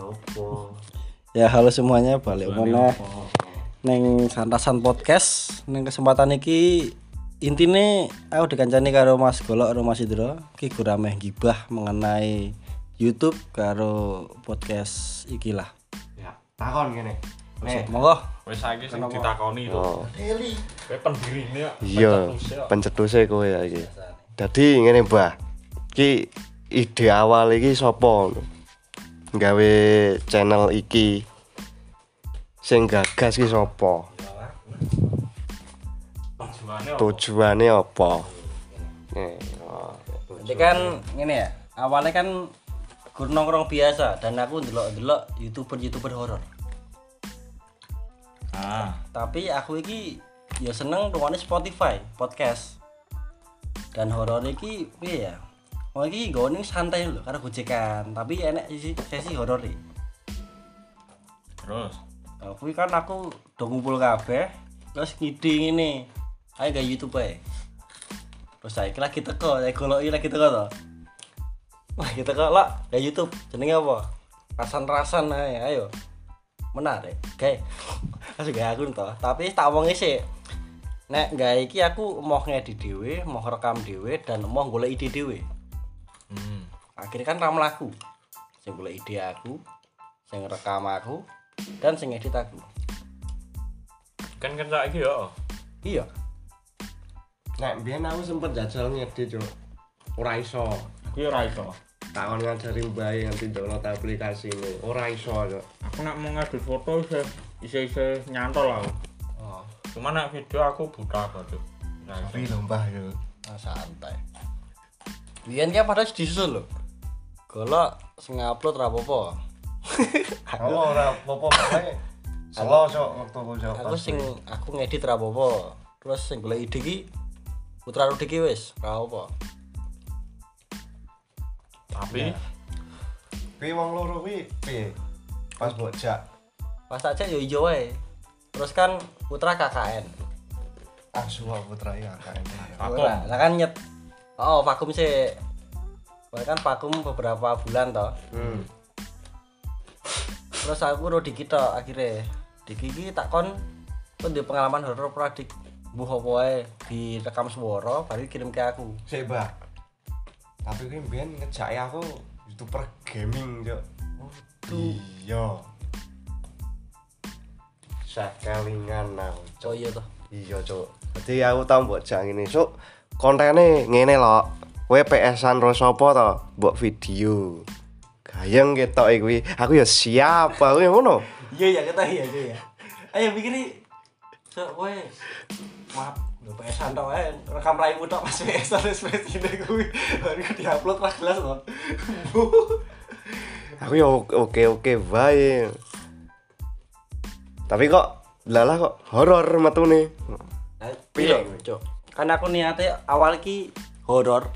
Sopo? Ya halo semuanya balik mana neng santasan podcast neng kesempatan iki intine aku dikancani karo Mas Golok karo Mas Idro iki gurameh gibah mengenai YouTube karo podcast iki lah. Ya, takon kene. Nih, Monggo. Wis saiki sing ditakoni to. oh, Kowe pendirine ya. Iya, pencetuse kowe ya iki. Dadi ngene, Mbah. Ki ide awal iki sapa? Gawe channel iki. Sing gagas ki sapa? Tujuane apa? Oh. Jadi kan ngene ya, awalnya kan gur nongkrong biasa dan aku ndelok-ndelok YouTuber-YouTuber horor. Ah, Tapi aku iki ya seneng rungokne Spotify, podcast. Dan horor iki piye ya? Oh iki gone santai lho karena gojekan, tapi enek sisi sesi horor iki. terus. Nah, kuwi kan aku do ngumpul kabeh terus ngide ngene. Ayo gak YouTube ae. Terus saya lagi teko, saya goloki lagi teko to. Wah, kita kok lah gak YouTube. Jenenge apa? Rasan-rasan ae, ayo. Menarik. Oke. Kasih gak aku to. Tapi tak omongi sih. Nek gak iki aku mau ngedit dhewe, mau rekam dhewe dan mau golek ide dhewe. Akhirnya kan ram lagu. Sing golek ide aku, sing rekam aku, dan sing edit aku. Kan kan saiki yo. Iya. Nek biyen aku sempet jajal ngedit, Cuk. Ora iso. Aku ora iso. Takon ngajari Mbah nganti download aplikasi ini. Ora iso, Cuk. Aku nek mau ngedit foto isih isih nyantol aku. Oh, Cuma nek video aku buta kok, Cuk. Iso. Tapi lho, Mbah, ah, santai. Biyen kan padahal disusul lho. Kalau sing upload ra apa-apa. aku, ora apa-apa bae. Selo, Cuk, waktu aku jawab. aku sing aku ngedit ra apa-apa. Terus sing golek ide ki Putra Rudi ki wis ra apa. Tapi Kuwi wong loro kuwi piye? Pas jak Pas aja yo ijo wae. Terus kan Putra KKN. asu putra ya. Vakum. Ora, Lah kan nyet. Oh, vakum sih. Kan vakum beberapa bulan toh. Hmm. Terus aku ro dikit tok akhirnya. Diki iki tak kon kon di pengalaman horor ora dik buh apa wae direkam suara baru kirim ke aku. Mbak. Tapi kuwi mbiyen ngejake aku YouTuber gaming, Cuk. Tuh. Iya. Sakalingan aku. Oh iya toh. Iya, Cuk. Dadi aku tau mbok jak ngene, Cuk. Kontene ngene lho. Kowe PS-an ro sapa to? Mbok video. Gayeng ketok kuwi. Aku ya siap, aku ya ngono. Iya ya kita iya iya. iya. Ayo bikin nih. So, kowe maaf Lho PS-an tok wae rekam raimu tok pas PS-an wis wis ini kuwi baru diupload lah jelas kok. Aku ya oke-oke bae. Tapi kok lalah kok horor metune. Piye, Cuk? Kan aku niate awal ki horor.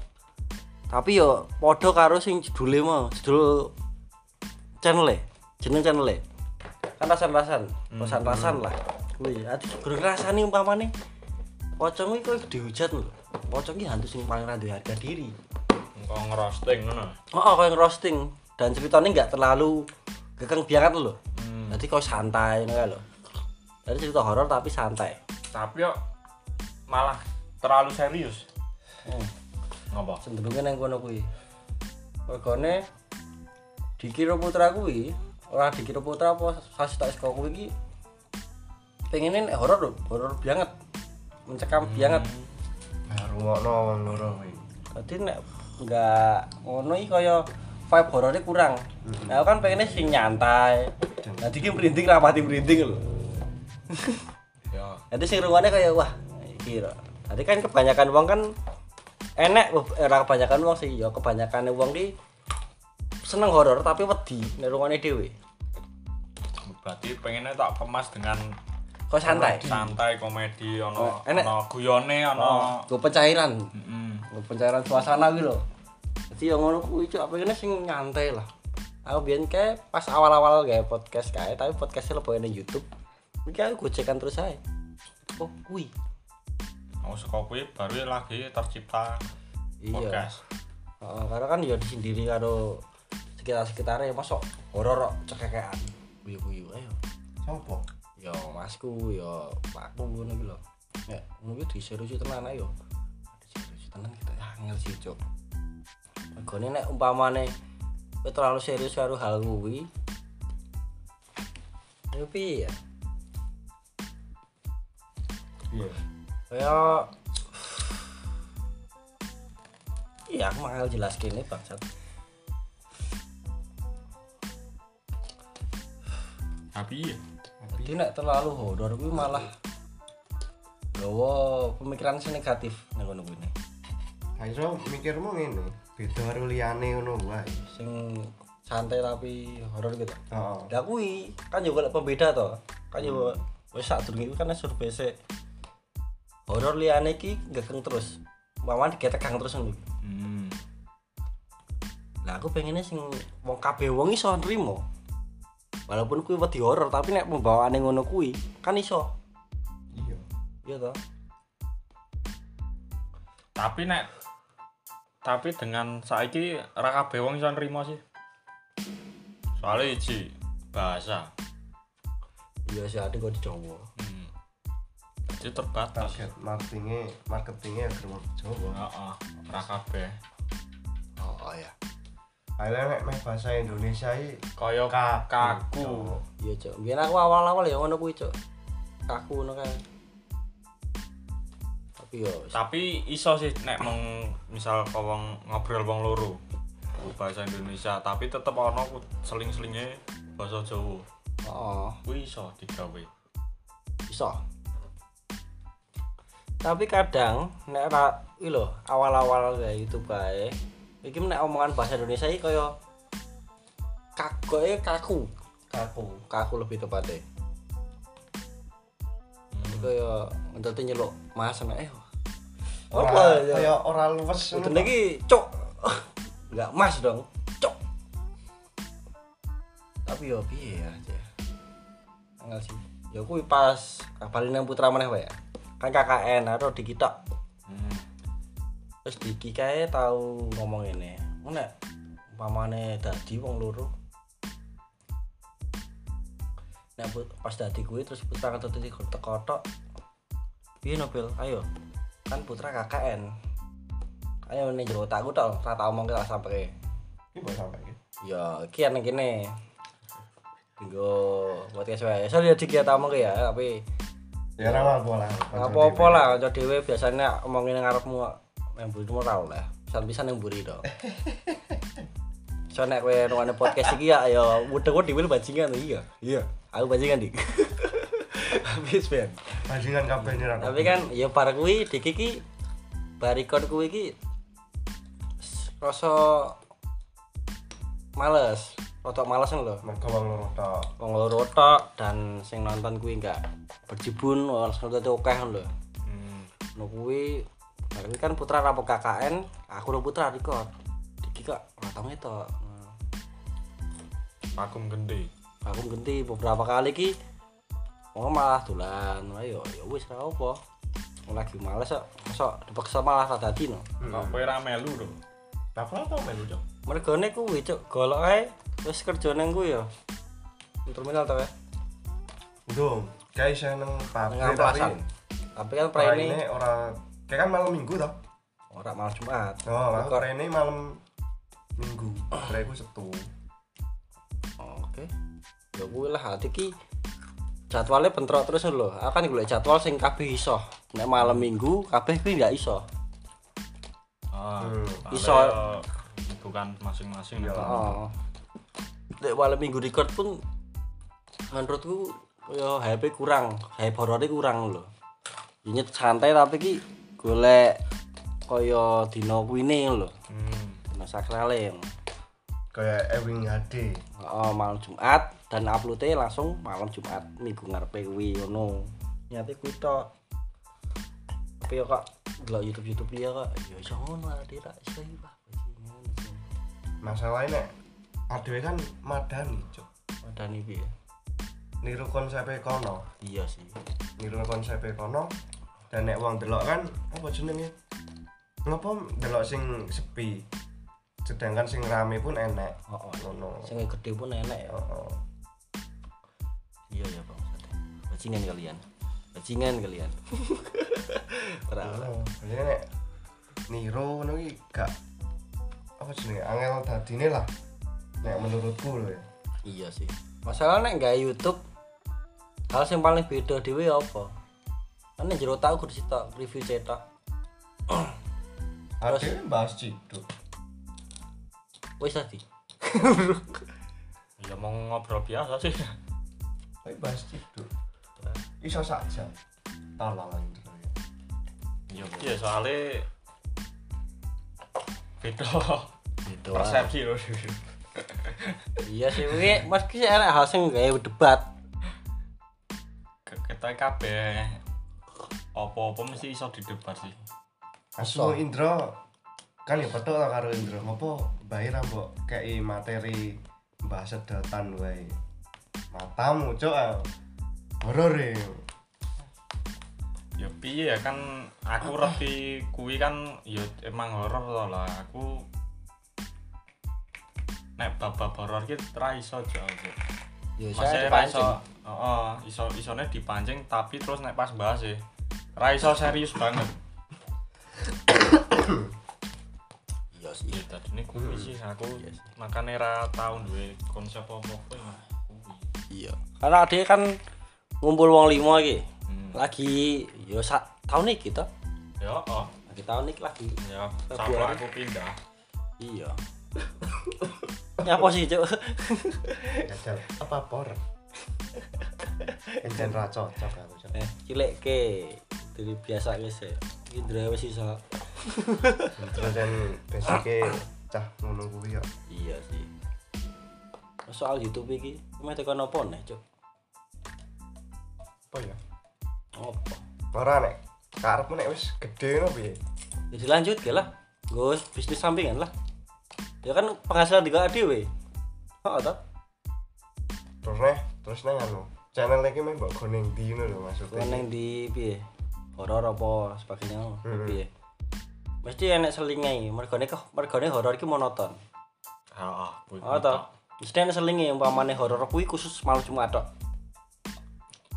Tapi yo padha karo sing judule mau, judul channel jeneng channel Kan rasan-rasan, rasan-rasan lah. Kuwi, ati guru rasane umpamane pocong iki koyo dihujat lho. Pocong iki hantu sing paling ra duwe harga diri. engko ngerosting ngono. Oh, oh kayak roasting dan ceritanya nggak terlalu gekeng banget lho. Hmm. Jadi kau santai ngono lho. Jadi cerita horor tapi santai. Tapi yo malah terlalu serius. Hmm. Ngapa? cenderungnya nang kono kuwi. Regane dikira putra kuwi, ora dikira putra apa sasi tak saka kuwi iki pengenin horor lho, horor banget. Mencekam banget. Baru ngono wong loro kuwi. Dadi nek enggak ngono iki kaya vibe horornya kurang. Nah, aku kan pengennya sing nyantai. Dadi ki merinding ra pati merinding lho. Ya. Jadi sing rungokne kaya wah iki lho. Tadi kan kebanyakan uang kan enek ora kebanyakan uang sih ya kebanyakan uang ki seneng horor tapi wedi nek rungokne dhewe. Berarti pengennya tak kemas dengan Kok santai. santai komedi ono Oh, enek. ono guyone ono Oh, go pencairan. Mm-mm. Go pencairan suasana gitu lho. Jadi yang ngono kuwi cuk pengennya sing nyantai lah. Aku biyen kayak pas awal-awal gawe podcast kae tapi podcastnya lebih di YouTube. Iki aku gocekan terus ae. Oh, kuwi. Aku saka kuwi baru lagi tercipta Iya. podcast. Heeh, karena kan ya disendiri karo sekitar sekitarnya masuk horor cekekean guyu guyu ayo Sopo? yo masku yo pakku ngono iki lho nek ngono ki diseriusi tenan ayo diseriusi tenan kita ya angel sih cuk Mergone nek umpamane kowe terlalu serius karo hal kuwi ya piye ya Iya. Kaya iya aku mau jelas gini bangsat Tapi iya. jadi nek terlalu horor kuwi malah gawa pemikiran sing negatif nang ngono kuwi nih. Ayo mikirmu ngene, beda karo liyane ngono wae. sing santai tapi horor gitu Heeh. lah kuwi kan juga pembeda to kan juga wis sak durung iku kan survei sik horor liyane iki gekeng terus Wawan digetegang terus ngono. Hmm. Lah aku pengennya sing wong kabeh wong iso nrimo. Walaupun kuwi wedi horor tapi nek pembawaane ngono kuwi kan iso. Iya. Iya toh? Tapi nek tapi dengan saiki ra kabeh wong iso nrimo sih. Soalnya iki bahasa. Iya sih ade kok di Jawa. Hmm. Jadi terbatas. Target marketingnya, marketingnya agar Jawa. Heeh, ra kabeh. Oh, oh ya. Ayo nek meh bahasa Indonesia iki Kaya kaku. Iya, Cuk. Biyen aku awal-awal ya ngono kuwi, Cuk. Kaku ngono kae. Tapi yo Tapi iso sih nek meng misal kau wong ngobrol wong loro bahasa Indonesia, tapi tetep ana seling-selinge bahasa Jawa. oh, Kuwi iso digawe. iso. Tapi kadang nek ra iki lho, awal-awal kayak YouTube kae. Iki nek omongan bahasa Indonesia iki kaya kagoke kaku. kaku. Kaku lebih tepatnya. Iki kaya entet nyeluk Mas nek eh. Apa ya? kaya ora luwes. Udah lagi cok Enggak mas dong Cok Tapi yo piye ya aja Enggak sih Ya kuwi pas Kabalin yang putra maneh wae ya Kan KKN atau di kita Hmm. Terus Diki kae tau ngomong ini Mana Umpamane dadi wong loro. Put- pas dadi kuwi terus putra ketut iki teko tok Piye Nobel ayo. Kan putra KKN ayo nih jero otakku tok ora tak omong kita sampai Iki mbok sampe iki. ya iki nang kene. Tinggo buat kes wae. So dia dikit omong ya, tapi Ya ora apa lah. apa-apa lah kanca dhewe biasanya omongin ngarepmu yang buri ora oleh. Pisan-pisan yang buri to. So nek kowe nungane podcast iki ya ya udah kok dhewe bajingan iya. Iya. Aku bajingan dik. Habis ben. Bajingan kabeh ra. Tapi kan ya bar kuwi dik iki barikon kuwi iki rasa males. Rada males lho. mergo wong loro tok. wong loro tok dan sing nonton kuwi enggak berjibun langsung dadi akeh lho. Hmm. No kuwi bareng kan putra rapo KKN, aku lo putra record. Iki kok ngatonge tok. Nah, Pakum gede. Aku ganti beberapa kali ki wong malah dolan. Ayo ya wis ra apa. Wong Lagi males kok. Mosok dipaksa malah ra dadi no. Kok kowe ra melu dong. Lah kok tau melu, Cuk? Mergone kuwi cuk golok ae wis kerja nang kuwi ya. Terminal ta ya? Ndung, kayak saya nang pabrik amplasan. Tapi kan pra ini ini ora kayak kan malam minggu toh. ora malam Jumat. Oh, aku Record. ini malam minggu. Kira aku setu. Oke. Ya kuwi lah hati ki jadwalnya bentrok terus lho. Aku kan golek jadwal sing kabeh iso. Nek malam Minggu kabeh kuwi nggak iso. Ah, Hmm. Iso. soalnya bukan masing-masing. Heeh. Malam Minggu record pun menurutku ya hype kurang, hype horornya kurang lho. Ini santai tapi ki golek kaya dina kuwine lho. Hmm. Dina sakrale. Kayak Ewing HD. Oh, malam Jumat dan uploadnya langsung malam Jumat minggu ngarepe kuwi ngono. Nyate kuwi tok. Tapi ya kok delok YouTube YouTube liya kok ya iso ngono ade ra iso iki Pak. Masalahnya nek adewe kan madani, Cuk. Padahal iki ya. Niru konsepnya kono. Iya sih. Niru konsepnya kono. Dan nek wong delok kan apa jenenge? Ngopo delok sing sepi? sedangkan sing rame pun enek Oh, oh. ngono Sing gede pun enak ya. Heeh. Iya ya Bang. Bajingan kalian. Bajingan kalian. Ora ora. Oh, jadi nek Niro ngono iki gak apa jenenge angel dadine lah nek menurutku lho ya Iya sih. Masalah nek gawe YouTube hal yang paling beda dhewe apa? Kan nek jero tau kudu sitok review cetak. ada bahas ciduk Wis tadi. ya mau ngobrol biasa sih tapi bahas ciduk iso saja tolong gitu ya iya iya soalnya beda Gitu. persepsi loh Iya sih, kuwi Mas ki enak hal sing gawe debat. kita kabeh. Apa-apa mesti iso didebat sih. Asu Indro kan ya betul lah karo Indro? Ngopo bayar mbok kayak materi bahas sedotan wae? Matamu cok ah. horor ya. Ya piye ya kan aku reti kuwi kan ya emang horor to lah. Aku nek bab-bab horor ki ra iso jauh Ya Masih saya ra iso dipancing. heeh iso isone dipancing tapi terus nek pas bahas e ra iso serius banget Iya sih. ya tadi ini kuwi sih aku Iya sih. makanya ra tau duwe konsep apa kuwi Iya. Karena dia kan ngumpul wong limo iki. Hmm. Lagi yo sak tahun iki to. ya oh Lagi tahun iki lagi. ya sama aku pindah Iya. ya apa sih, Cuk? Jajal apa por Encen ra cocok aku cok eh, cilik ke. Dari biasa guys ya. Iki ndre wis iso. Indro dan basicnya cah ngono kuwi ya Iya sih. Soal YouTube iki, meh tekan apa nih, Cuk? apa ya Apa? ora nek karepmu nek wis gede ngono piye Ya dilanjut ke lah. Gue bisnis sampingan lah. Ya kan penghasilan juga dhewe. Heeh toh? terus nih terus nih anu channel meh mbok go ning ndi ngono lho maksudnya yang di piye? Horor apa sebagainya Hmm. piye? Mesti enek selinge, kok mergane horor iki monoton. heeh kuwi Oh toh. Mesti enek selinge umpamane horor kuwi khusus malam Jumat tok.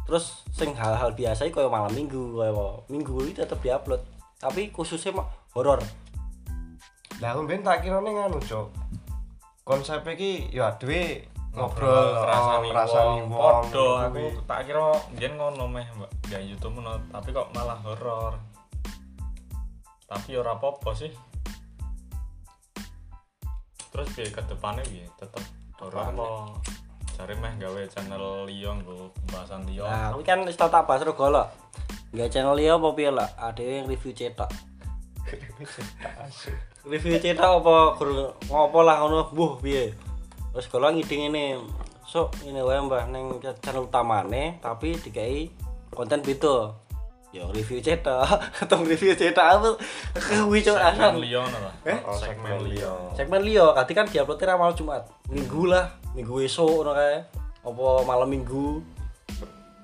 Terus sing hal-hal biasa iki koyo malam Minggu, koyo Minggu iki tetep diupload. Tapi khususnya mah horor. Lah aku ben tak kira ning anu cok konsep iki ya adewe ngobrol oh, ngrasani wong. wong. Padha aku tak kira biyen ngono meh mbak gak YouTube ngono tapi kok malah horor. Tapi ora apa-apa sih. Terus piye ke depannya piye? Tetep horor cari meh gawe channel liya nggo pembahasan liya Nah, kuwi kan wis tau tak bahas rego lo. Enggak channel liya apa piye lah? Ada yang review cetak. review cetak apa guru ngopo lah ngono buh piye. Terus kalau ngiding ini sok ini wae Mbah ning channel utamane tapi dikai konten beda. Ya review cetak atau review cetak apa kuwi cok segmen asal. ngono lah Eh? Oh, segmen liya. Segmen liya, kati kan diuploadnya ra malam Jumat. Minggu lah, minggu esuk ngono kae. Apa malam minggu.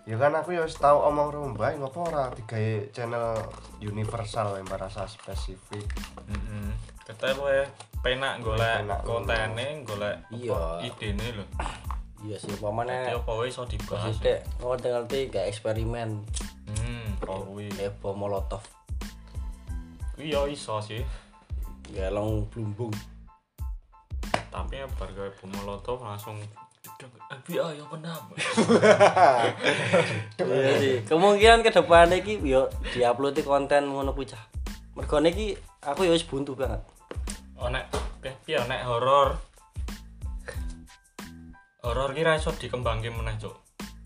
ya kan aku ya wis tau omong karo mbak ngopo ora digawe channel universal yang merasa spesifik heeh kita luwe penak golek kontene golek Iya. apa idene lho. Iya sih, Dadi apa wae iso dibahas? Maksudnya, ngerti-ngerti gak eksperimen. Hmm kayak bom molotov. Kuwi ya iso sih. Ya long blumbung. Tapi ya bar gawe bom molotov langsung FBI yang penambah iya. Sih. Kemungkinan ke depan iki yo diupload konten ngono kuwi cah. Mergone iki aku ya wis buntu banget nek eh, piye nek horor? Horor kira iso dikembangke meneh cuk.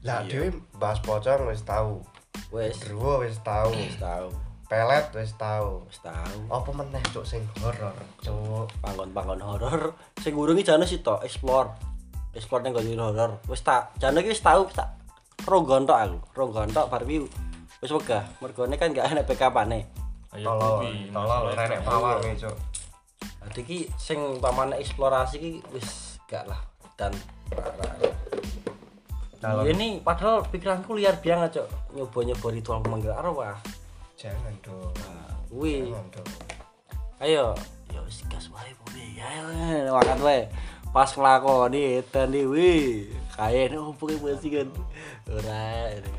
Lah Iya. dhewe bahas pocong wis tau. Wes Druwo wis tau. Wis tahu pelet wis tau. Wis tahu apa meneh cuk sing horor cuk? Panggon-panggon horor. Sing gurung iki jane sih to explore. Explore ning gone horor. Wis tak jane iki wis tahu wis tak ronggon tok aku. Ronggon tok bar wis wegah. Mergone kan gak enak backupane ayo tolol tolol itu. pawange cuk Jadi ki sing pamane eksplorasi ki wis gak lah dan Dalam- Iya nih padahal pikiranku liar banget cok nyoba-nyoba ritual pemanggil arwah. jangan dong. Nah, dong. Ayo. Ya wis gas wae kuwi. ayo makan wae. Pas nglakoni iki wih. Kae opo ki bajingan ora ini,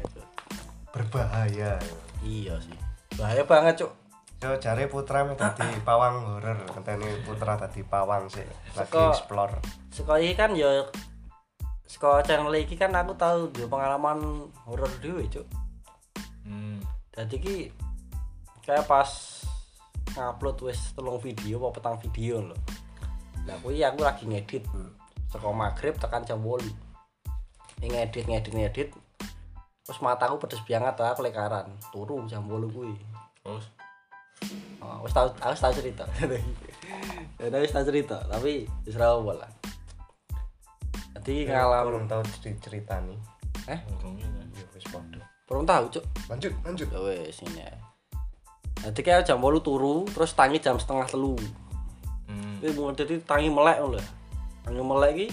berbahaya. Iya sih. Bahaya banget cuk so jare putra meh dadi pawang horor ngenteni putra dadi pawang sih. Lagi Seko- explore. sekolah ini kan ya sekolah channel iki kan aku tahu dia pengalaman horor dhewe cuk. Hmm. jadi ki kayak pas ngupload wis telung video apa petang video loh nah kuwi aku lagi ngedit. Sekolah maghrib tekan jam 8 ini ngedit ngedit ngedit terus mataku pedes banget aku lekaran turu jam 8 kuwi. Terus Oh, aku tau cerita. Ya wis tau cerita, tapi wis ra apa lah. Jadi ngalamin kurang tau diceritani eh urung ya. ya belum tahu, Cuk. lanjut lanjut Ya wis ini. Jadi kayak jam 8 turu, terus tangi jam setengah telu. Hmm. Dadi tangi melek lho. Tangi melek iki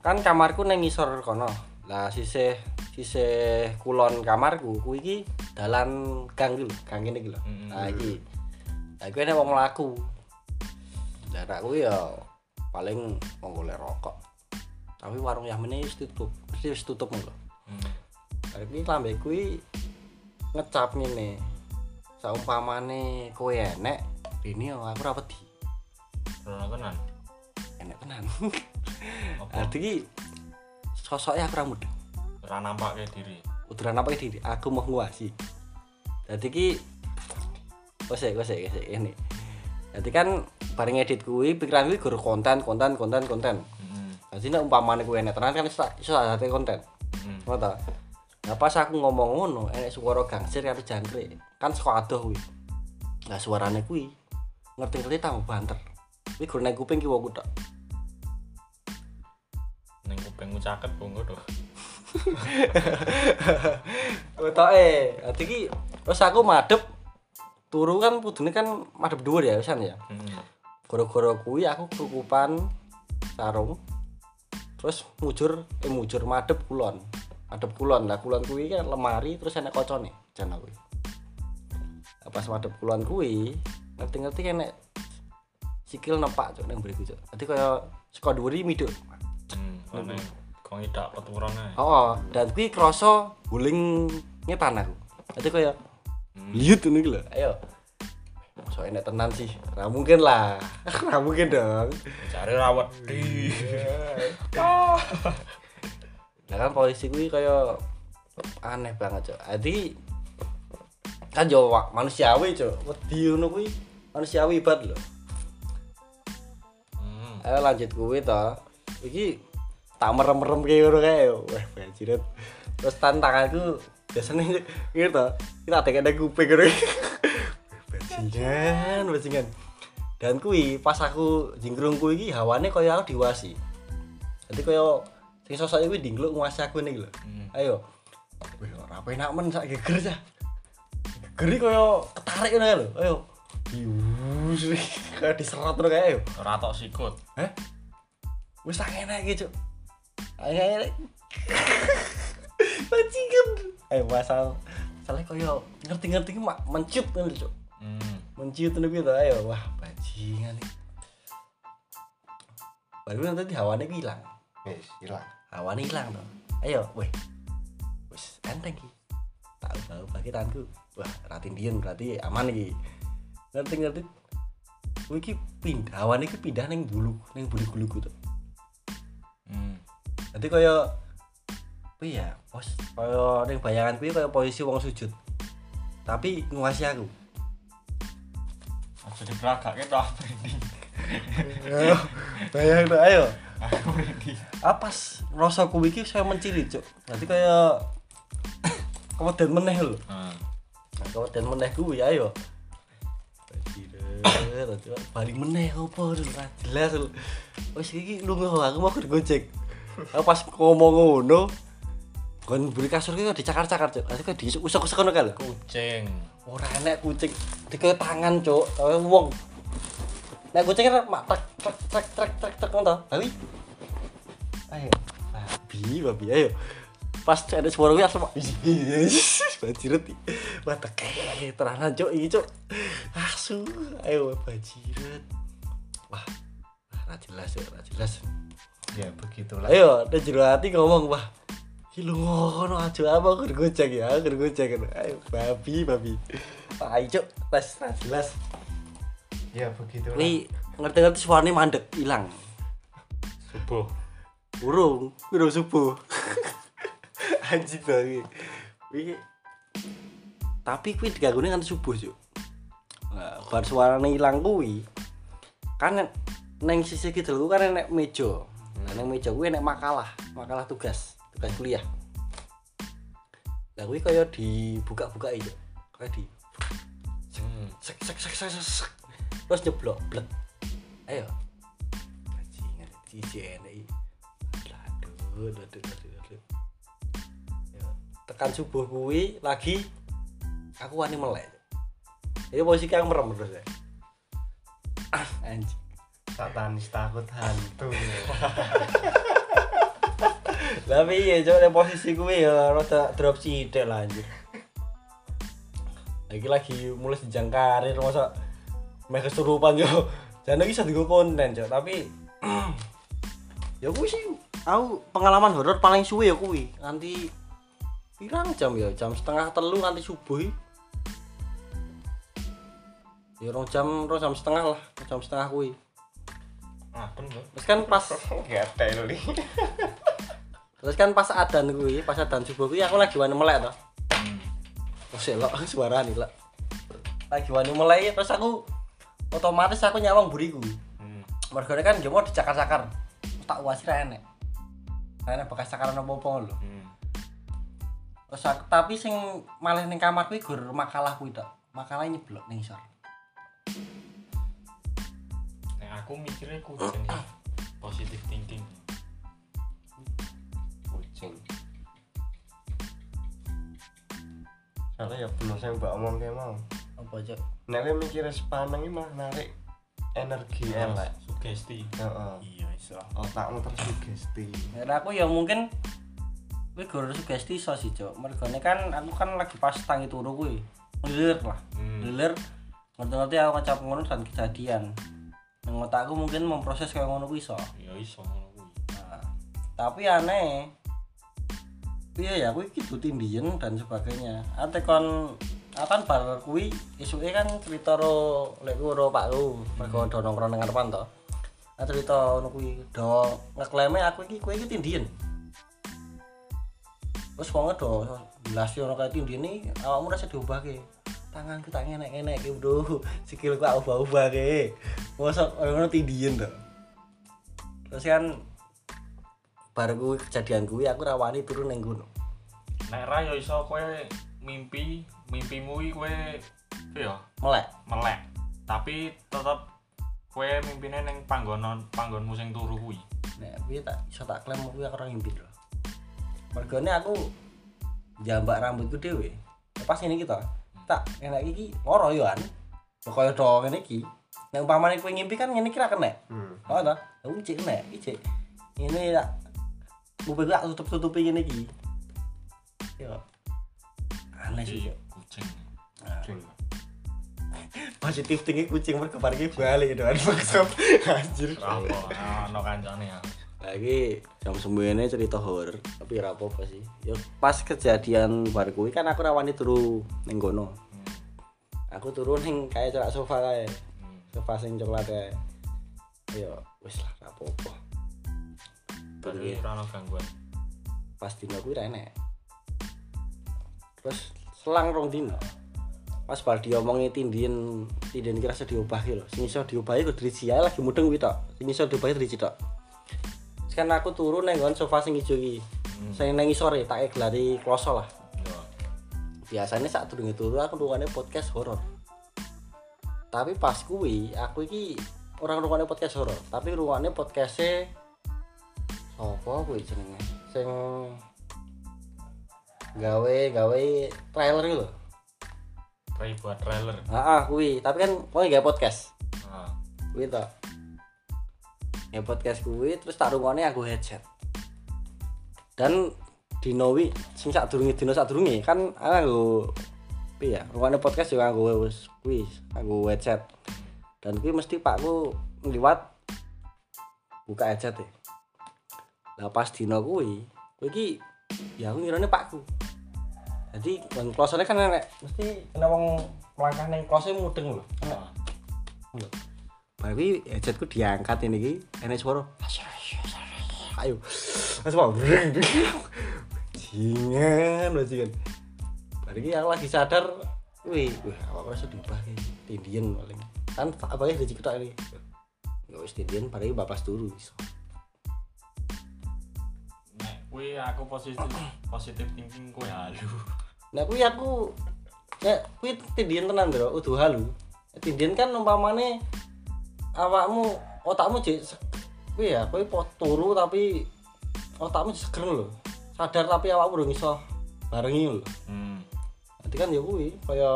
kan kamarku nang ngisor kono. Lah sisih sisih kulon kamarku kuwi iki dalan gang iki lho, gang ngene iki lho. Nah iki. Lah kuwi nek wong mlaku. Nek kuwi ya paling wong golek rokok. Tapi warung Yamene wis tutup. Wis tutup lho. Hmm. Lah kuwi lambe kuwi ngecap ngene. Saumpamane kowe enek, ini ya aku ora wedi. Rono tenan. Enek tenan. Apa? Dadi ki sosoknya aku mudeng. Ora nampake diri. Uduran apa diri? Aku mau nguasi. Dadi ki kose kose kose ini. Dadi kan bareng edit kuwi pikiran kuwi guru konten konten konten konten. Heeh. Dadi nek umpamane kuwi enek tenan kan iso iso konten. Heeh. Ngono ta? Nah pas aku ngomong ngono, enek suara gangsir karo jangkrik. Kan saka adoh kuwi. Nah suarane kuwi ngerti-ngerti tambah banter. Kuwi guru nang kuping ki wong tok. Ning kupingmu caket to. Otoke. Dadi ki terus aku madhep turu kan kudune kan madhep dhuwur ya wisan ya. Heeh. Gara-gara kuwi aku kerukupan sarung. Terus mujur eh mujur madhep kulon. Madhep kulon. Lah kulon kuwi kan lemari terus enek kocone jan. Lah Pas madhep kulon kuwi ngerti-ngerti enek sikil nepak cuk nang mburiku cuk. Dadi kaya saka dhuwur. Hmm. Ane kok ngidak peturan ae. Oh, dan kuwi krasa guling ngetan aku. Dadi kaya Hmm. liut ngono iki lho. Ayo. So enek tenan sih. Ora mungkin lah. Ora mungkin dong. Cari rawat di. Lah kan polisi kuwi kaya aneh banget, Cok. Jadi kan yo manusiawi, Cok. Wedi ngono kuwi manusiawi banget lho. Hmm. Ayo lanjut kuwi to. Iki tak merem-merem kayak ngono kae. Wah, banjiret. Terus tantanganku biasanya gitu. Kita ada kena kuping ngono. Bajingan, bajingan. Dan kuwi pas aku jingkrung kuwi iki hawane kaya aku diwasi. Jadi kaya sing sosok kuwi dingluk nguasi aku nih lho. Hmm. Ayo. Wih, ora penak men sak geger ya. Geger iki kaya ketarik ngono kae lho. Ayo. Dius kayak diserot ngono kae ayo. Ora tok sikut. Hah? Wis tak enak iki, Cuk. Ayo. Bajingan. Ayo masal. Salah koyo ngerti-ngerti ki mak menciut ngono, Cuk. Hmm. Menciut kuwi to. Ayo, wah bajingan iki. Baru nanti hawane ki ilang. wis hilang Hawane ilang to. Ayo, weh. Wis enteng ki. Tak tahu bagi tanganku. Wah, ratin dien berarti aman iki. Ngerti-ngerti. Kuwi ki pindah, hawane ki pindah ning bulu, ning bulu-buluku to. Hmm. Jadi kaya apa ya? Pos kaya ning bayangan kuwi kaya posisi wong sujud. Tapi nguasi aku. Aja diperagake to apa ini. Bayang tuh, ayo. Aku ini. Apa rasa kuwi iki saya menciri, Cuk. Nanti kaya keweden meneh lho. Nah. Nah, keweden meneh kuwi ayo. Balik meneh opo lho, jelas lho. Wis iki lunga aku mau gojek. Aku pas ngomong ngono, kon buri kasur ki kok dicakar-cakar, Cuk. Nanti kok diusuk-usuk ngono kae. Kucing. Ora enek kucing di ke tangan, Cuk. Kayak wong. Nek kucing kan mak trek trek trek trek trek trek ngono to. Babi. Ayo. Babi, babi ayo. Pas ada suara gue langsung bajiret. Wah, teke lagi terangan, Cuk. Iki, Cuk. Asu. Ayo bajiret. Wah, ora jelas ya ora jelas ya begitulah ayo ada jero hati ngomong wah lu ngono aja apa aku gocek ya, aku gocek. Ayo babi babi. Tai cuk, tes jelas. ya begitulah Ini ngerti-ngerti suaranya mandek hilang. subuh Urung, urung subuh. Anjing lagi. Iki tapi kuwi diganggunya kan subuh, Cuk. Nah, bar suarane ilang kuwi. Kan neng sisi kidul ku kan enek meja. Nah, neng meja kuwi enek makalah, makalah tugas, tugas kuliah. Lah kuwi kaya dibuka-buka iki, Cuk. Kaya di sek sek sek sek sek, terus nyeblok blek. Ayo. Bajingan iki. aduh aduh aduh aduh Ya, tekan subuh kuwi lagi aku wani melek ini posisi yang merem terus ya. Anjing satanis takut hantu. Tapi iya coba posisi kuwi ya rada drop sithik lah anjir. Lagi lagi mulai jenjang karir masa meh kesurupan yo jangan lagi bisa digo konten cok tapi ya kuwi sih aku pengalaman horor paling suwe ya kuwi. Nanti pirang jam ya jam setengah telu nanti subuh ya rong jam rong jam setengah lah jam setengah kuwi tuh terus kan pas gak teli terus kan pas adan kuwi pas adan subuh kuwi aku lagi wani melek to. Oh selok suara nih lah lagi wani melek terus aku otomatis aku nyawang buriku hmm. mergane kan dia mau dicakar-cakar. Tak uasi ra enek. Enek bekas cakaran apa-apa lho. Hmm. terus aku, tapi sing malah ning kamar kuwi gur makalah kuwi tok. Makalah nyeblok ning isor aku mikirnya kucing ya. Positive thinking. kucing soalnya ya bener saya mbak omong kayak mau apa aja nek kowe mikirnya sepaneng ini malah narik energi elek Sugesti. Heeh. Iya iso. otakmu tersugesti Ya aku ya mungkin kuwi gur sugesti iso sih, Cok. Mergane kan aku kan lagi pas tangi turu kuwi. Ngelir lah. Hmm. Ngelir ngerti-ngerti aku ngecap ngono dan kejadian. Nang otakku mungkin memproses kayak ngono kuwi iso. Iya iso ngono kuwi. Nah, tapi aneh. Iya ya, kuwi gitu tindian dan sebagainya. Ate kon akan bar kuwi isuke kan cerita ro lek ro pakku mergo do nongkrong nang ngarepan to. Nah, cerita ngono kuwi do ngeklaime aku iki kowe iki tindian. Terus wong do belas yo ono kaya tindian iki awakmu rasa diubahke. Tanganku tak enek-enek ki, Bro. Sikilku aku ubah-ubahke. Mosok ngono tindian to. Terus kan bar kuwi kejadian kuwi aku ra wani turun ning gunung. Nek ra yo iso kowe mimpi, mimpimu iki kowe ya Melek. melek. Tapi tetep kowe mimpine ning panggonan panggonmu sing turu kuwi. Nek kuwi tak iso tak klaim kuwi aku ora ngimpi lho. Mergone aku jambak rambutku dhewe. Pas ngene iki to. Tak enak iki loro yo an. Kaya do ngene iki. Nek umpamane kowe ngimpi kan ngene iki ra kena. hmm. Oh to. Aku cek kena, iki cek. Ini tak Mobil tak tutup-tutupi ngene iki. Yo. Aneh sih, kucing. kucing Positif tinggi kucing mergo parkir balik doan maksud. Anjir. Apa ono kancane ya. lagi jam sembilan cerita horor tapi apa-apa sih ya pas kejadian bar kuwi kan aku rawani turu ning kono aku turun ning kayak cerak sofa kae Sing coklat ya. Wis lah ora apa-apa. Berarti ora gangguan. pas dino kuwi enek. Terus selang rong dino pas bar diomongi tindien tindien kira iso diobahke lho. Sing iso diobahi kudu driji ae lagi mudeng kuwi tok. Sing iso diobahi driji tok. Kan aku turun nggon sofa sing ijo iki. Hmm. sing nang isore tak gelari kloso lah. Biasanya saat durunge turu aku rungokne podcast horor tapi pas kuwi aku iki orang rungokne podcast horor. Tapi rungokne podcast-e sapa kuwi jenenge? Sing gawe gawe trailer lho. Try buat trailer. ah kuwi. Tapi kan pokoknya gawe podcast. Nah, kuwi to. Ya podcast kuwi terus tak rungokne aku headset. Dan dino wi sing sak durunge dino sak durunge kan aku piye ya rungokne podcast juga aku wis kuwi aku headset dan kuwi mesti pakku liwat buka headset ya lah pas dino kuwi kuwi iki ya aku ngirane pakku. Jadi kon close kan enek mesti kena wong melangkah ning close mudeng. Lho enek lho headsetku diangkat ini ki enek suara ayo langsung mau jingan bajingan Baru ki aku lagi sadar wih wih apa apa sudah diubah ki tindian paling kan apa ya jadi ketok ini nggak wis tindian baru bapas dulu iso nek kuwi aku positif positif thinking kuwi halu Nah kuwi aku ya kuwi tindian tenan bro, udah halu. Tindian kan umpamane awakmu otakmu se- kuwi ya, po turu tapi otakmu seger lho. Sadar tapi awakmu urung iso barengi lho. hmm. Nanti kan ya kuwi kaya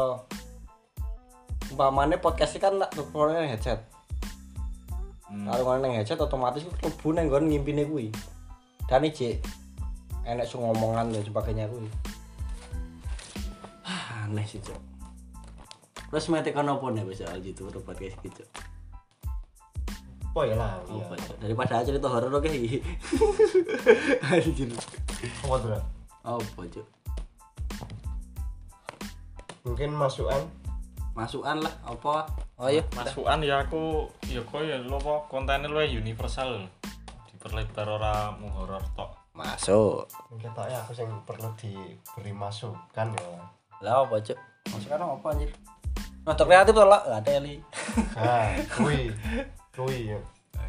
umpamane podcast kan tak rungokne nang headset. Hmm. Kalau ngono nang headset otomatis ku mlebu nang nggon ngimpine kuwi. Dan jek enek sing ngomongan dan sebagainya kuwi. Ah, aneh sih, Cok. Terus mete kono apa nih bisa gitu untuk podcast gitu. apa ya lah iya Apa, Cok? Daripada cerita horor oke iki. Anjir. apa tuh? Apa, Cok? Mungkin masukan Masukan lah apa? Oh iya, masukan ya aku ya kok ya lo apa kontennya lo universal diperlebar ora mu horor tok Masuk. mungkin tak ya aku yang perlu diberi masukan ya Lah apa, Cok? Masukan apa anjir? Nonton kreatif tuh lah, gak ada li. nah kui kui ya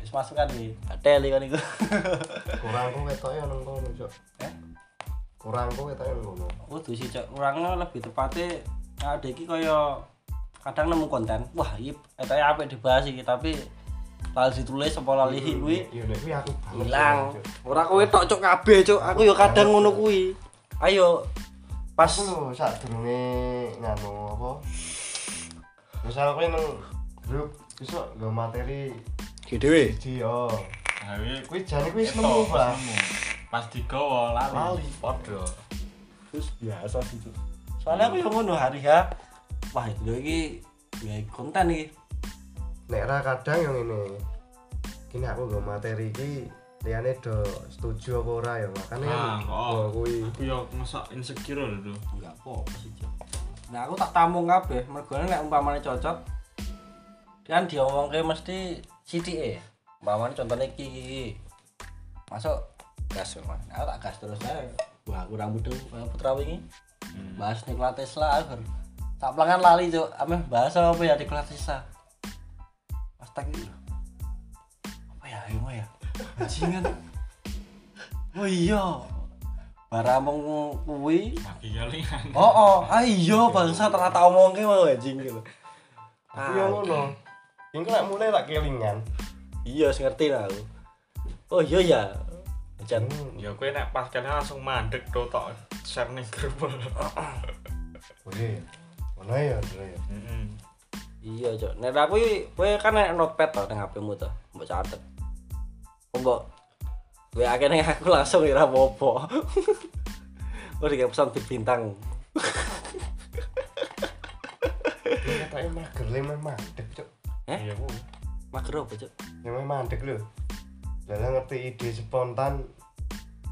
Wis masukan nih. Ada li kan iku. kurangku ketoknya nang kono cok Eh? kurangku ketoknya nang kono Kudu sih cok, kurangnya lebih tepatnya ada iki kaya kadang nemu konten, wah iki etoknya apik dibahas iki tapi lali ditulis apa lali kuwi iya kuwi aku banget hilang. Ora kowe tok cok kabeh cok, aku yo kadang ngono kuwi. Ayo pas aku lho sak durunge nganu apa misal kowe nang grup besok nggo materi dhewe. siji oh nah kuwi jane kuwi nemu pas digawa lali Lali. padha Terus biasa sih. Soalnya aku ngono hari ya. Wah, itu iki ya konten iki. nek ra kadang yang ini kini aku nggo materi iki liyane do setuju apa ora ya makane Ah, kan kok. oh kuwi aku ya masa insecure lho Enggak apa-apa sih, Cok. Nah, aku tak tampung kabeh, mergo nek umpamane cocok kan diomongke mesti sithike. Umpamane contohnya iki. Masuk gas Mas. Aku tak gas terus ae. Wah, aku rambut tuh putra wingi. Hmm. Bahas Nikola Tesla akhir. Tak pelangan lali, Cok. Ameh bahas apa ya Nikola Tesla. Astaga. Apa ya, ayo ya. Bajingan. Oh iya. Baramong kuwi lagi kelingan Oh, oh, ayo bangsa ternyata omongke mau anjing gitu. aku yang ngono yang kena mulai tak kelingan Iya, ngerti lah aku. Oh iya ya. Jan. Hmm, ya kowe nek pas kene langsung mandek do tok share ning grup boleh mana ya dulu ya heeh Iya, Cok. Nek aku iki kowe kan nek notepad to ning HP-mu to, mbok catet. Mbok Kowe akhirnya aku langsung ora apa-apa. Oh, dikasih pesan bit bintang. katanya mager le meh mandek cok Eh? iya kuwi Mager apa, Cok? meh mandek lho Lala ngerti ide spontan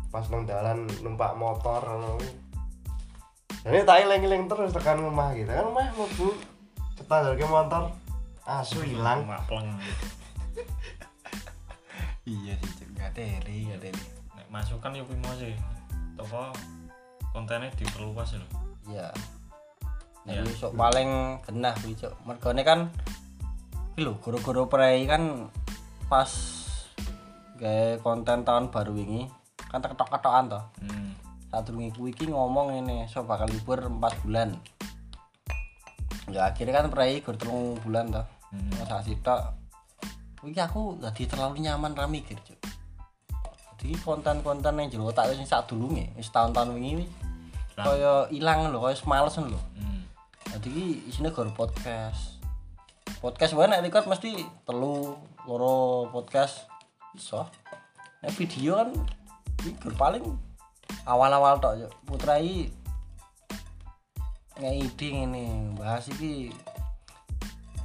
pas nang dalan numpak motor. Jadi tak eling-eling terus tekan rumah gitu kan rumah mlebu cetak ke motor asu hilang mapleng Iya sih, Cok. Gateri, gateri. nek masukan ya kuwi mau sih apa kontennya diperluas lho Iya. Iya. Jadi sok paling genah kuwi, Cok. Mergone kan iki lho, guru-guru prei kan pas gawe konten tahun baru ini kan ketok-ketokan toh. hmm. Saat kuwi iki ngomong ini so bakal libur 4 bulan. Ya akhirnya kan prei gur telung bulan toh. Hmm. Saat kuwi iki aku dadi terlalu nyaman ra mikir, Cok. Jadi konten-konten yang jero tak wis sak durunge, wis tahun-tahun wingi Lah. kaya ilang lho, kaya males lho. Hmm. Jadi ki isine gor podcast. Podcast wae nek record mesti telu loro podcast iso. Nek video kan iki gor paling awal-awal tok yo. Putra iki ngei ide ngene. Bahas iki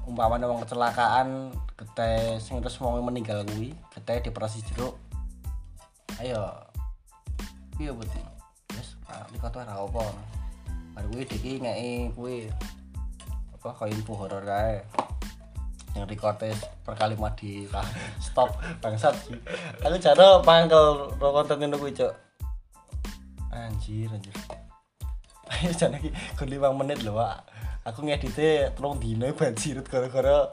umpamanya wong kecelakaan gete sing terus mau meninggal kuwi gete dioperasi jeruk. Ayo. Piye bud wis liko tuh ora apa. Baru kuwi diki ngeki kuwi apa kaya info horor kae yang rekordes per kalimat di ah, stop bangsat. Sih aku jaro pangkel ro konten ngono kuwi cok anjir anjir. Ayo jane iki kur 5 menit lho Pak aku ngedite telung dino banjir gara-gara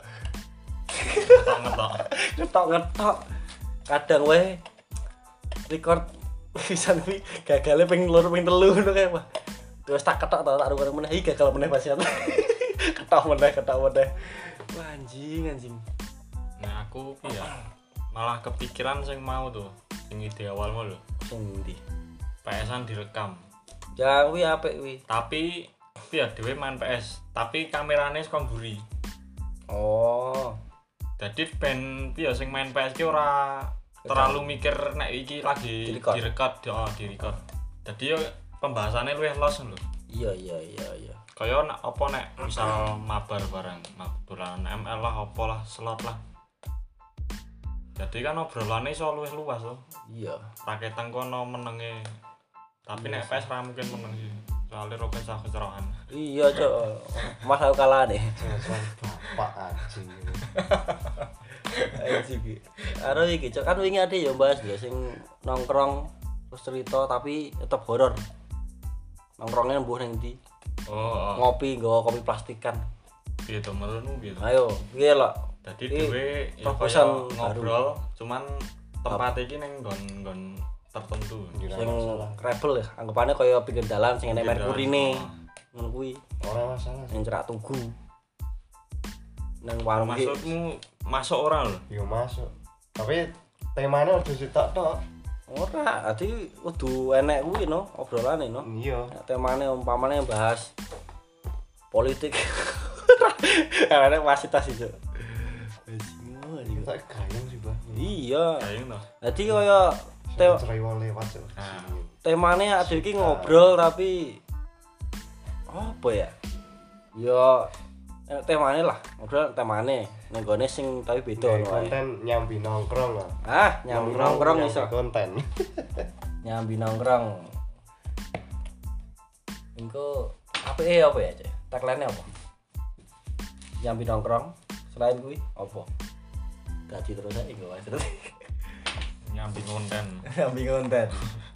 ngetok ngetok ngetok ngetok kadang wae record pisan kuwi gagale ping loro ping telu ngono kae wah terus tak ketok tak tak rungokno meneh. Iki gagal meneh pasien ketok meneh ketok meneh wah anjing anjing. Nah aku ki ya malah kepikiran sing mau tuh sing ide awalmu lho. Sing ndi PS-an direkam. Ya kuwi apik kuwi. Tapi ya dhewe main PS tapi kamerane saka mburi. Oh. Jadi ben piye sing main PS ki ora terlalu mikir nek iki lagi Direkod. direkod oh direkod jadi yo pembahasannya luwih los lho. Iya iya iya iya kaya nek apa nek misal mabar bareng mabulan ML lah apa lah slot lah. Jadi kan obrolannya iso luwih luas tuh iya. Raketan kono menenge. Tapi nek PS ra mungkin meneng sih. Soalnya roket sah kecerokan iya cok. Mas aku kalah deh bapak anjing. anjing karo iki cok. Kan wingi ade ya bahas ya sing nongkrong terus cerita tapi tetap horor. Nongkrongnya mbuh ning ndi oh, oh. ngopi kopi plastikan. Piye to menurutmu piye to? Ayo piye lo jadi Ini dhewe ya proposan kaya ngobrol cuman tempat iki ning nggon-nggon tertentu sing rebel ya anggapannya kaya pinggir dalan sing enek Pinggir merkuri dalan, ne oh. ngono kuwi. Ora masalah. sing cerak tugu. Nang warung iki. Maksudmu masuk orang lho Yo masuk. Tapi temanya udah sitok tok. Ora ati kudu enek kuwi no obrolane no Iya. Temane umpamane bahas politik. Karena wasitas itu. Kita gayeng sih, Bah. Iya. kayaknya to Jadi kaya te Cerewol lewat. Nah. temane ada iki ngobrol tapi apa ya? Ya eh, temane lah, ngobrol temane. Ning gone sing tapi beda ngono wae. konten nyambi nongkrong lah. Ah, nyambi nongkrong nyambi iso. konten. Nyambi nongkrong. Engko apa eh apa ya, Cek? Tagline apa? Nyambi nongkrong. Selain kuwi apa? Gaji terus aja gue terus. nyambi konten nyambi konten.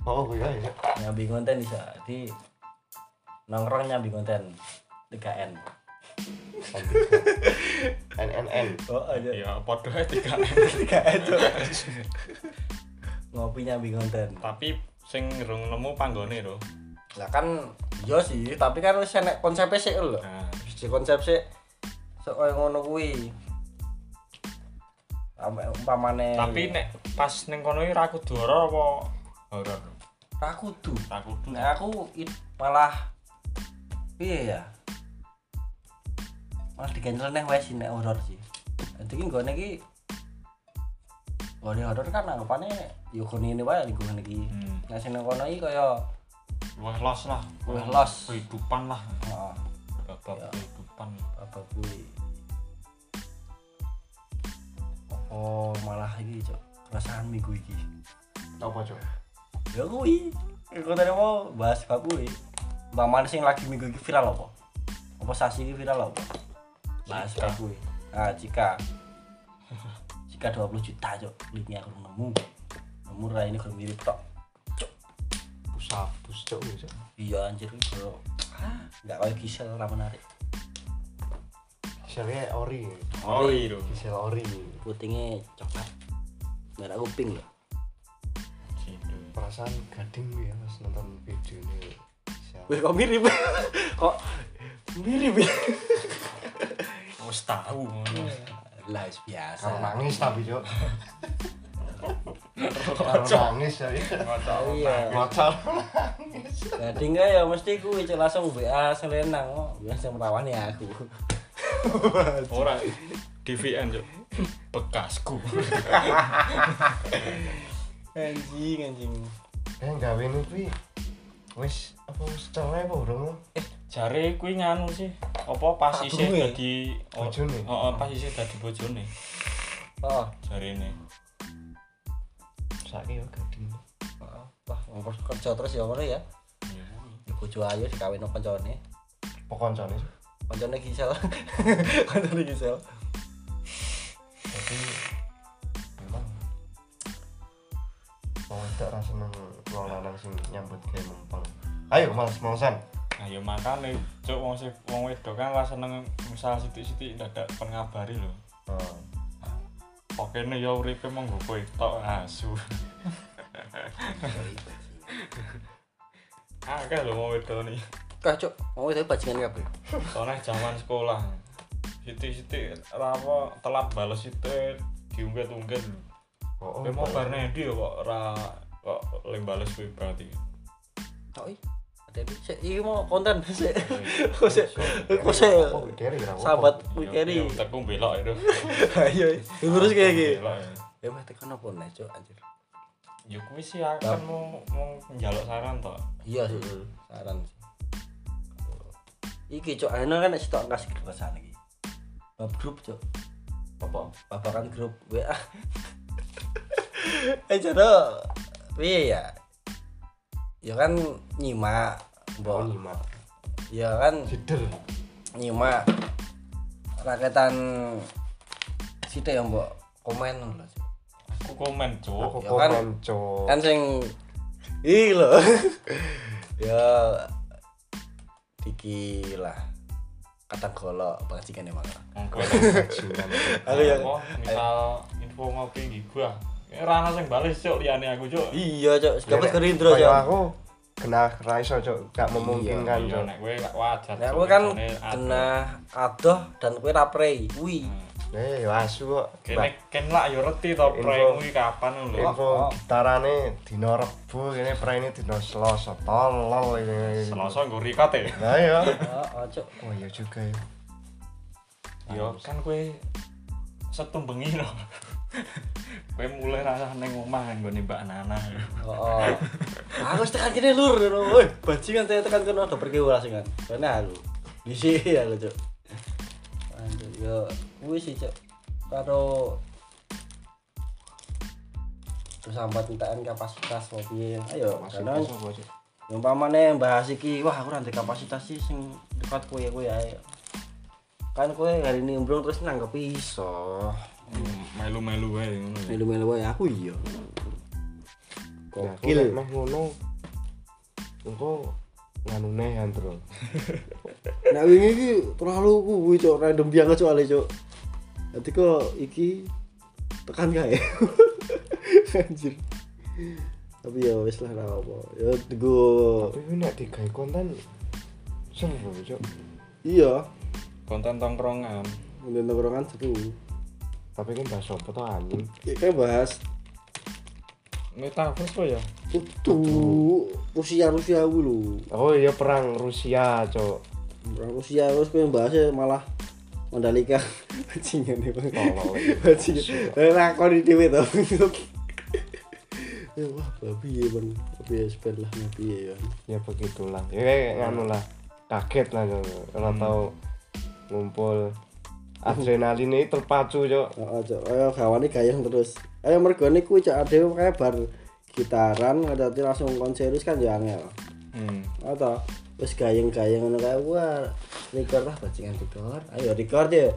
Oh, iya ya. Nyambi konten bisa di nongkrong nyambi konten 3N. NNN. Oh, aja. ya podo ae tiga 3N tuh. Ngopi nyambi konten. tapi sing rung nemu panggone lho Lah kan iya sih, tapi kan wis enek konsepnya sih lho. nah Wis konsep sih sok ngono kuwi. Umpamane tapi nek pas ning kono iki ra kudu horor apa horor ra kudu. ra kudu Nek aku it- malah piye ya? Malah dicancel neh wes nek horor sih. Jadi ki nggone iki Gone horor kan anggapane yo kono ini wae lingkungan iki. Hmm. Nek sing nang kono iki kaya luwih los lah Luwih los. kehidupan lah bab Ya. kehidupan apa kuwi. Oh, malah iki, Cok. Perasaan minggu iki. Apa, Cok? Ya kuwi. Aku tadi mau bahas bab kuwi. Bang mana sing lagi minggu iki viral apa? Apa sasi iki viral apa? Bahas kuwi. Ah, jika jika 20 juta, Cok. Linknya aku nemu. Nemu ini kurang mirip tok. Pusapus, Cok. Cok. Iya anjir bro. Ah, enggak kayak Gisel ra menarik. Misalnya ori. iya lho Gisel ori. Putingnya coklat. Merah kuping gitu Perasaan gading ya pas nonton video ini. Wih kok mirip? kok mirip ya? Wis tahu ngono Lah wis biasa. Kalau nangis tapi, Cok. Kalau nangis ya. Iya. Ngocor. Jadi enggak ya mesti cek langsung WA selenang kok. Biasa merawani aku. ora DVN cuk bekasku Anjing anjing. Eh, gawe kuwi wis apa wis cerai apa urung? Eh, jare kuwi nganu sih apa pas isih ya? dadi oh, Bojone? heeh pas isih dadi bojone. Oh jarene saiki yo gading. Oh, wah ngomong kerja terus ya ngono ya? Iya, bojo ayu dikawin kancane pokoncone kancane Gisel. Kancane Gisel. Tapi memang mau tidak rasa wong lanang sing nyambut gawe mumpeng ayo males malesan Nah ya makane cuk wong sing wong wedok kan ora seneng misal sithik-sithik dadak pengabari lho. oh. Pokoknya ya uripe monggo kowe tok asu. Akeh lho wong wedok nih. kah cuk mau itu bajingan kabeh Soalnya zaman sekolah. Sithik-sithik ora apa telat bales sithik diungkit-ungkit oh, Kowe mau bar nang ndi kok ora kok lek bales kowe berarti. tok i ada di sik iki mau konten sik Iya. kok kira sahabat Ya, wikeri ya, Teku belok itu. ayo terus kayak Belok ya. ya mah tekan apa nih cuk? Anjir. Ya kuwi sih akan mau mau njaluk saran toh. iya sih saran sih. Iki cuk ana kan sitok kasih keresahan iki bab grup cuk. Apa? Babakan grup WA eh jodoh piye ya ya kan nyimak oh mbok nyimak ya kan jeder nyimak raketan sithik ya mbok. Komen lho Cuk. Aku komen, Cuk. aku ya kan- komen cok kan sing iki lho. Ya diki lah. Kadang golok bajingan emang Monggo. bajingan Aku ya- Apa, misal info ngopi di gua. Ya ora ana sing bales cuk liyane aku cuk. iya cok dapat Nek gerindra kaya cok aku kena raiso cok gak memungkinkan Iya cok nek kowe gak wajar. Nek Cuk, kowe kan kena adoh dan kowe ra prei. Kuwi. eh asu kok Kene ken lah yo reti to preng kuwi kapan lho. info Oh. gitarane dino rebo ini ini dino selasa tolol ini Selasa nggo record e. nah ya Heeh, cok. oh iya juga ya Yo kan kowe setumbengi lho. Kowe mulai rasa ning omah nggone Mbak Nana. Heeh. Aku wis tekan kene lur ngono. Woi, bajingan saya tekan kono ada pergi ora sing kan. Karena aku. Disi aku, cok. Anjir, yo kuwi sih, cok. Karo terus sambat mintaan kapasitas piye ayo karena umpamane bahas iki wah aku nanti kapasitas sih sing dekat kowe kowe ae kan kowe hari ini umbrong terus nanggep iso Melu-melu wae ngono. ya. melu-melu wae aku iya. Gokil. Meh ngono engko nganu neh antro nek wingi iki terlalu kuwi cok. Random banget soalnya cok. Nanti kok iki tekan kae. Anjir. Tapi ya wis lah ra apa ya go tapi ini nek digawe konten seru cok. Iya. Konten tongkrongan. udah nongkrongan seru tapi kan bahas apa tuh anjing? Ya kayak bahas. Metaverse kok ya? tuh Rusia Rusia dulu oh iya perang Rusia cok. Rusia terus gue bahasnya malah Mandalika. Bajingan nih bang tolol bajingan. Eh lakon di TV tau. Eh, wah babi ya bang. Babi ya spend lah babi ya ya. Begitulah. Ya kayak nganu lah kaget lah kalau tahu ngumpul adrenalin ini terpacu cok Oh, cok, ayo kawan gayeng terus. Ayo mergo niku cok ade kayak bar gitaran ngadati langsung konserus kan ya angel. Hmm. Atau wis gayeng-gayeng ngono kae wah record lah bajingan record. Ayo record ya.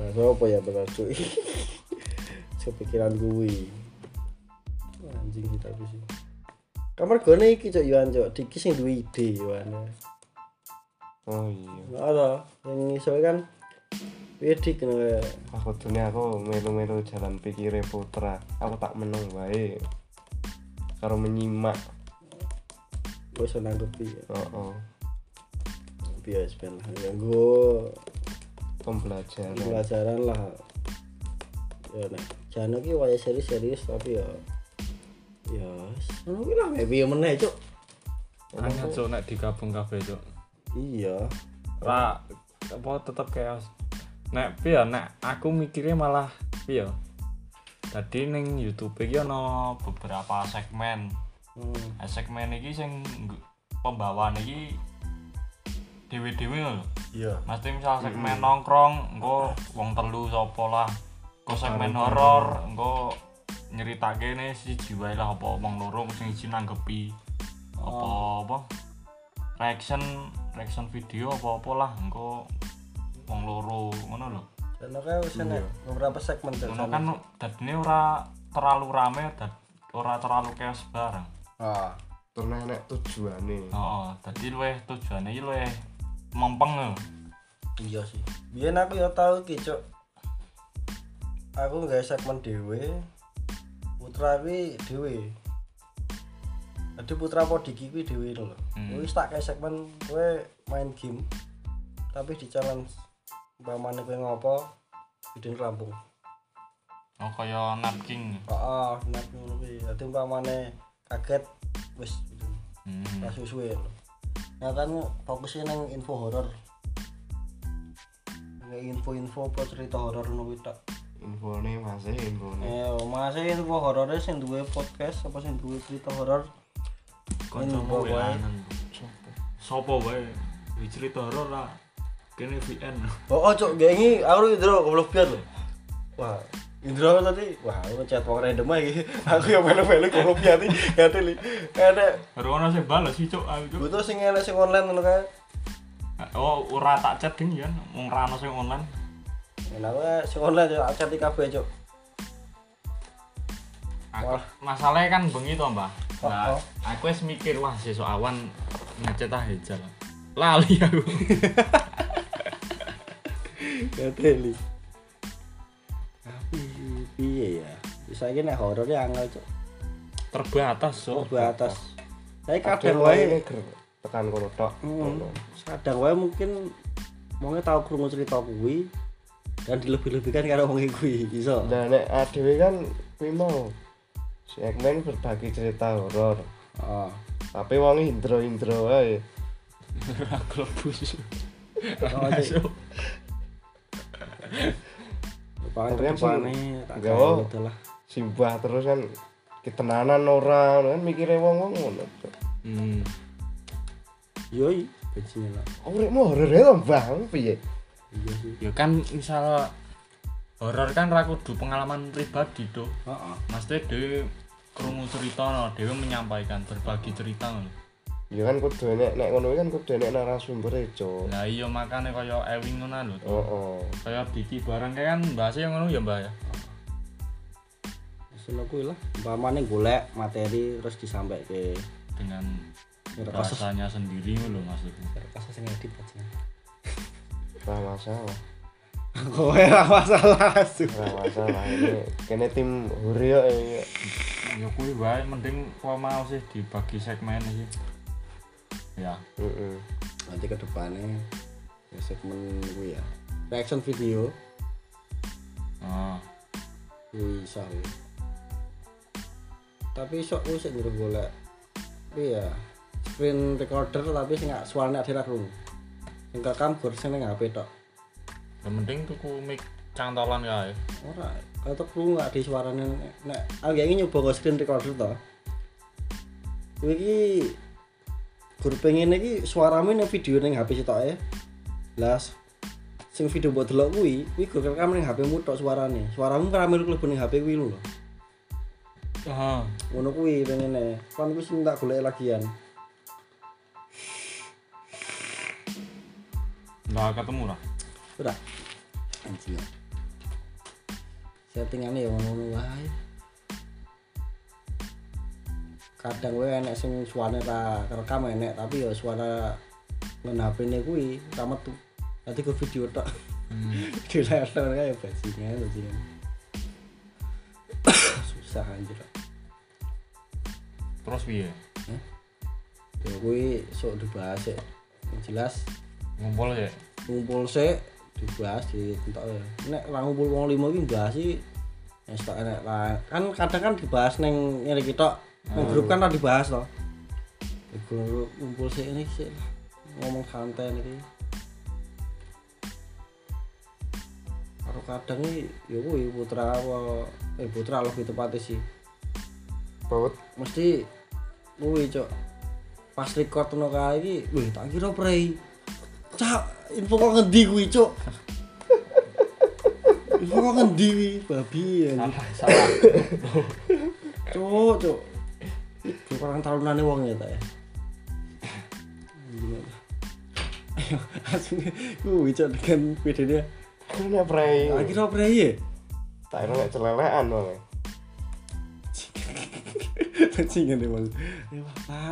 Nah, apa ya bener cuy. Kepikiran kuwi. Wah, Anjing tapi sih. Kamar gone iki cok Yohan cok, diki sing duwe ide Yohan. oh iya Ada yang iso kan Wedik ngono kae. aku dunia aku melu-melu jalan pikire putra. Aku tak meneng wae. Karo menyimak. Wis nanggepi. oh, oh. biasa ben lah. Ya gue pembelajaran. Pelajaran lah. Ya nek jangan ki waya serius serius tapi ya ya ngono ki lah maybe ya meneh cuk? Angel cuk nek digabung kabeh cuk. iya. Ra apa tetep chaos. Nek piye nek aku mikirnya malah piye. Tadi ning YouTube iki ana beberapa segmen. hmm. Nah, segmen iki sing pembawaan iki dhewe-dhewe lho. iya Mesti misal segmen nongkrong, engko wong telu sapa lah. Engko segmen horor, engko nyeritake ne siji wae lah apa wong loro sing siji nanggepi apa apa reaction reaction video apa-apa lah engko wong loro ngono lho. dan oke wis enek beberapa segmen dari Ngono kan dadine ora terlalu rame dan ora terlalu chaos bareng. ah Terus nek tujuane. Heeh, dadi luwih tujuane iki luwih mempeng lho. iya sih biyen aku ya tau iki cuk aku nggak segmen dhewe putra kuwi dhewe Jadi putra podiki kuwi dhewe lho. Hmm. Kuwi tak kayak segmen kowe main game tapi di challenge umpamane kowe ngopo video rampung. Oh kaya Nat King. Heeh, nek ngono kuwi. Dadi umpamane kaget wis gitu. Hmm. Pas suwe. Nah kan fokusnya nang info horor. Info-info apa cerita horor ngono kuwi tok. Infone masih infone. Eh, masih info horornya sing duwe podcast apa sing duwe cerita horor. Kancamu Info wae. Sopo wae? Cerita horor lah. Kene VN. Oh, oh cok, gengi aku Indro goblok biar lho. Wah, Indro tadi, wah, aku chat wong random aja. Aku yang melu-melu goblok biar nih, gak teli. Ada Baru ono sing balas sih cuk aku. Butuh sing enak sing online ngono kae. Oh, ora tak chat ding ya, wong ra ono sing online. Enak sing online cok, chat di kabeh cok. Aku, Wah. masalahnya kan bengi to, Mbah. Nah, Oh, oh. aku wis mikir wah sesuk awan ngecet ah hijal. Lali aku. Gak teli. Tapi piye ya? Bisa iki nek horor ya angel cok. Terbatas, Oh, so. ke atas. Tapi Kadang wae tekan kono tok. Hmm. Kadang wae mungkin wongnya tahu krungu cerita kuwi dan dilebih-lebihkan karo wong kuwi iso. Nah nek adewe kan kuwi mau segmen berbagi cerita horor. Oh. Tapi wong indro-indro wae. Globus. Oh, jadi- Masuk. Tepane sing- tak gawe oh. gitu lah. Simbah terus kan ketenanan ora kan mikire wong-wong ngono. Hmm. Yoi, bajingan lah. Uripmu horor ya Bang? Piye? Iya sih. Ya kan misal horor kan ra kudu pengalaman pribadi tuh. Heeh. Mesti dhewe krungu cerita no, dhewe menyampaikan berbagi cerita no. Ya kan kudu nek nek ngono kan kudu nek narasumber e, Cuk. Lah iya makane kaya Ewing ngono lho. Oh, oh. Kaya Diki barang kayak kan bahasa yang ngono ya, Mbak ya. Seno kuwi lah. Umpamane golek materi terus disampaikan ke Dengan bahasanya sendiri lho maksudnya. kasus sing edit bajingan. Ora masalah. Kowe ora masalah su. Ora masalah ini kene tim huri yo eh. Ya kuwi wae mending kok mau sih dibagi segmen iki. Ya. Heeh. Nanti ke depannya ya segmen kuwi ya. Reaction video iso. kuwi. Tapi sok sik njero golek. Tapi ya screen recorder tapi sing gak suarane ade ra krungu. Sing rekam gur sing ning HP tok. Ya tuku mic cantolan kae. Ora, kata krungu gak di suarane nek aku ingin nyoba screen recorder. Kuwi iki gur pengen iki suaramu ning video ning HP sitoke. Lah sing video mbok delok kuwi, kuwi gur rekam ning HP-mu tok suarane. Suaramu ora melu klebu ning HP kuwi lho. Heeh. Ngono kuwi pengene. Kan kuwi sing tak golek lagian. Lah ketemu lah. Ora. Anjing. Settingane ya ngono wae. Kadang wae enek sing suarane ra kerekam enek tapi ya suara ngen HP-ne kuwi ra metu. Dadi ke video tok. Hmm. Di laptop kae bajingan bajingan. Susah anjir. Terus piye? Ya kuwi sok dibahas. Yang jelas Ngumpul ya. ngumpul sik dibahas di entok ya. Nek ra ngumpul wong limo iki bahas sih ya stok lah. Kan kadang kan dibahas ning ngene kita ning grup kan ra dibahas to. Di grup ngumpul sik ini sik. Ngomong santai niki. Karo kadang iki ya kuwi putra apa eh putra lebih tepatnya sih. Baut. Mesti kuwi cok pas record ngono kae iki wih tak kira prei. Cak info kok ngendi kuwi cuk? Info kok ngendi kuwi? Babi ya salah salah. Cuk cuk itu orang tarunane wong ya ta ya ayo langsung kuwi cuk dengan PD-nya Ini pray. akhirnya apa ya Tak ada celelean malah. Anjing emang. Ya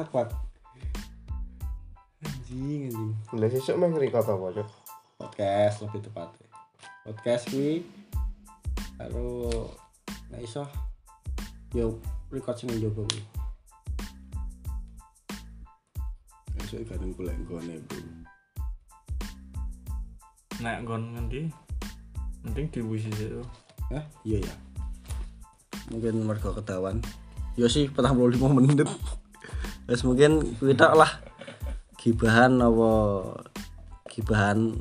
apa? Anjing anjing. Lah sesuk meh ngrikot apa, Cuk? Podcast lebih tepatnya. Podcast kuwi karo nek iso yo record sing njogo kuwi. Esuk kadang golek nggone, Bro. nek nggon ngendi mending diwisi sih Hah? Iya ya. Mungkin mergo ketahuan. Yo sih 45 menit. Wes mungkin tok lah. Gibahan apa gibahan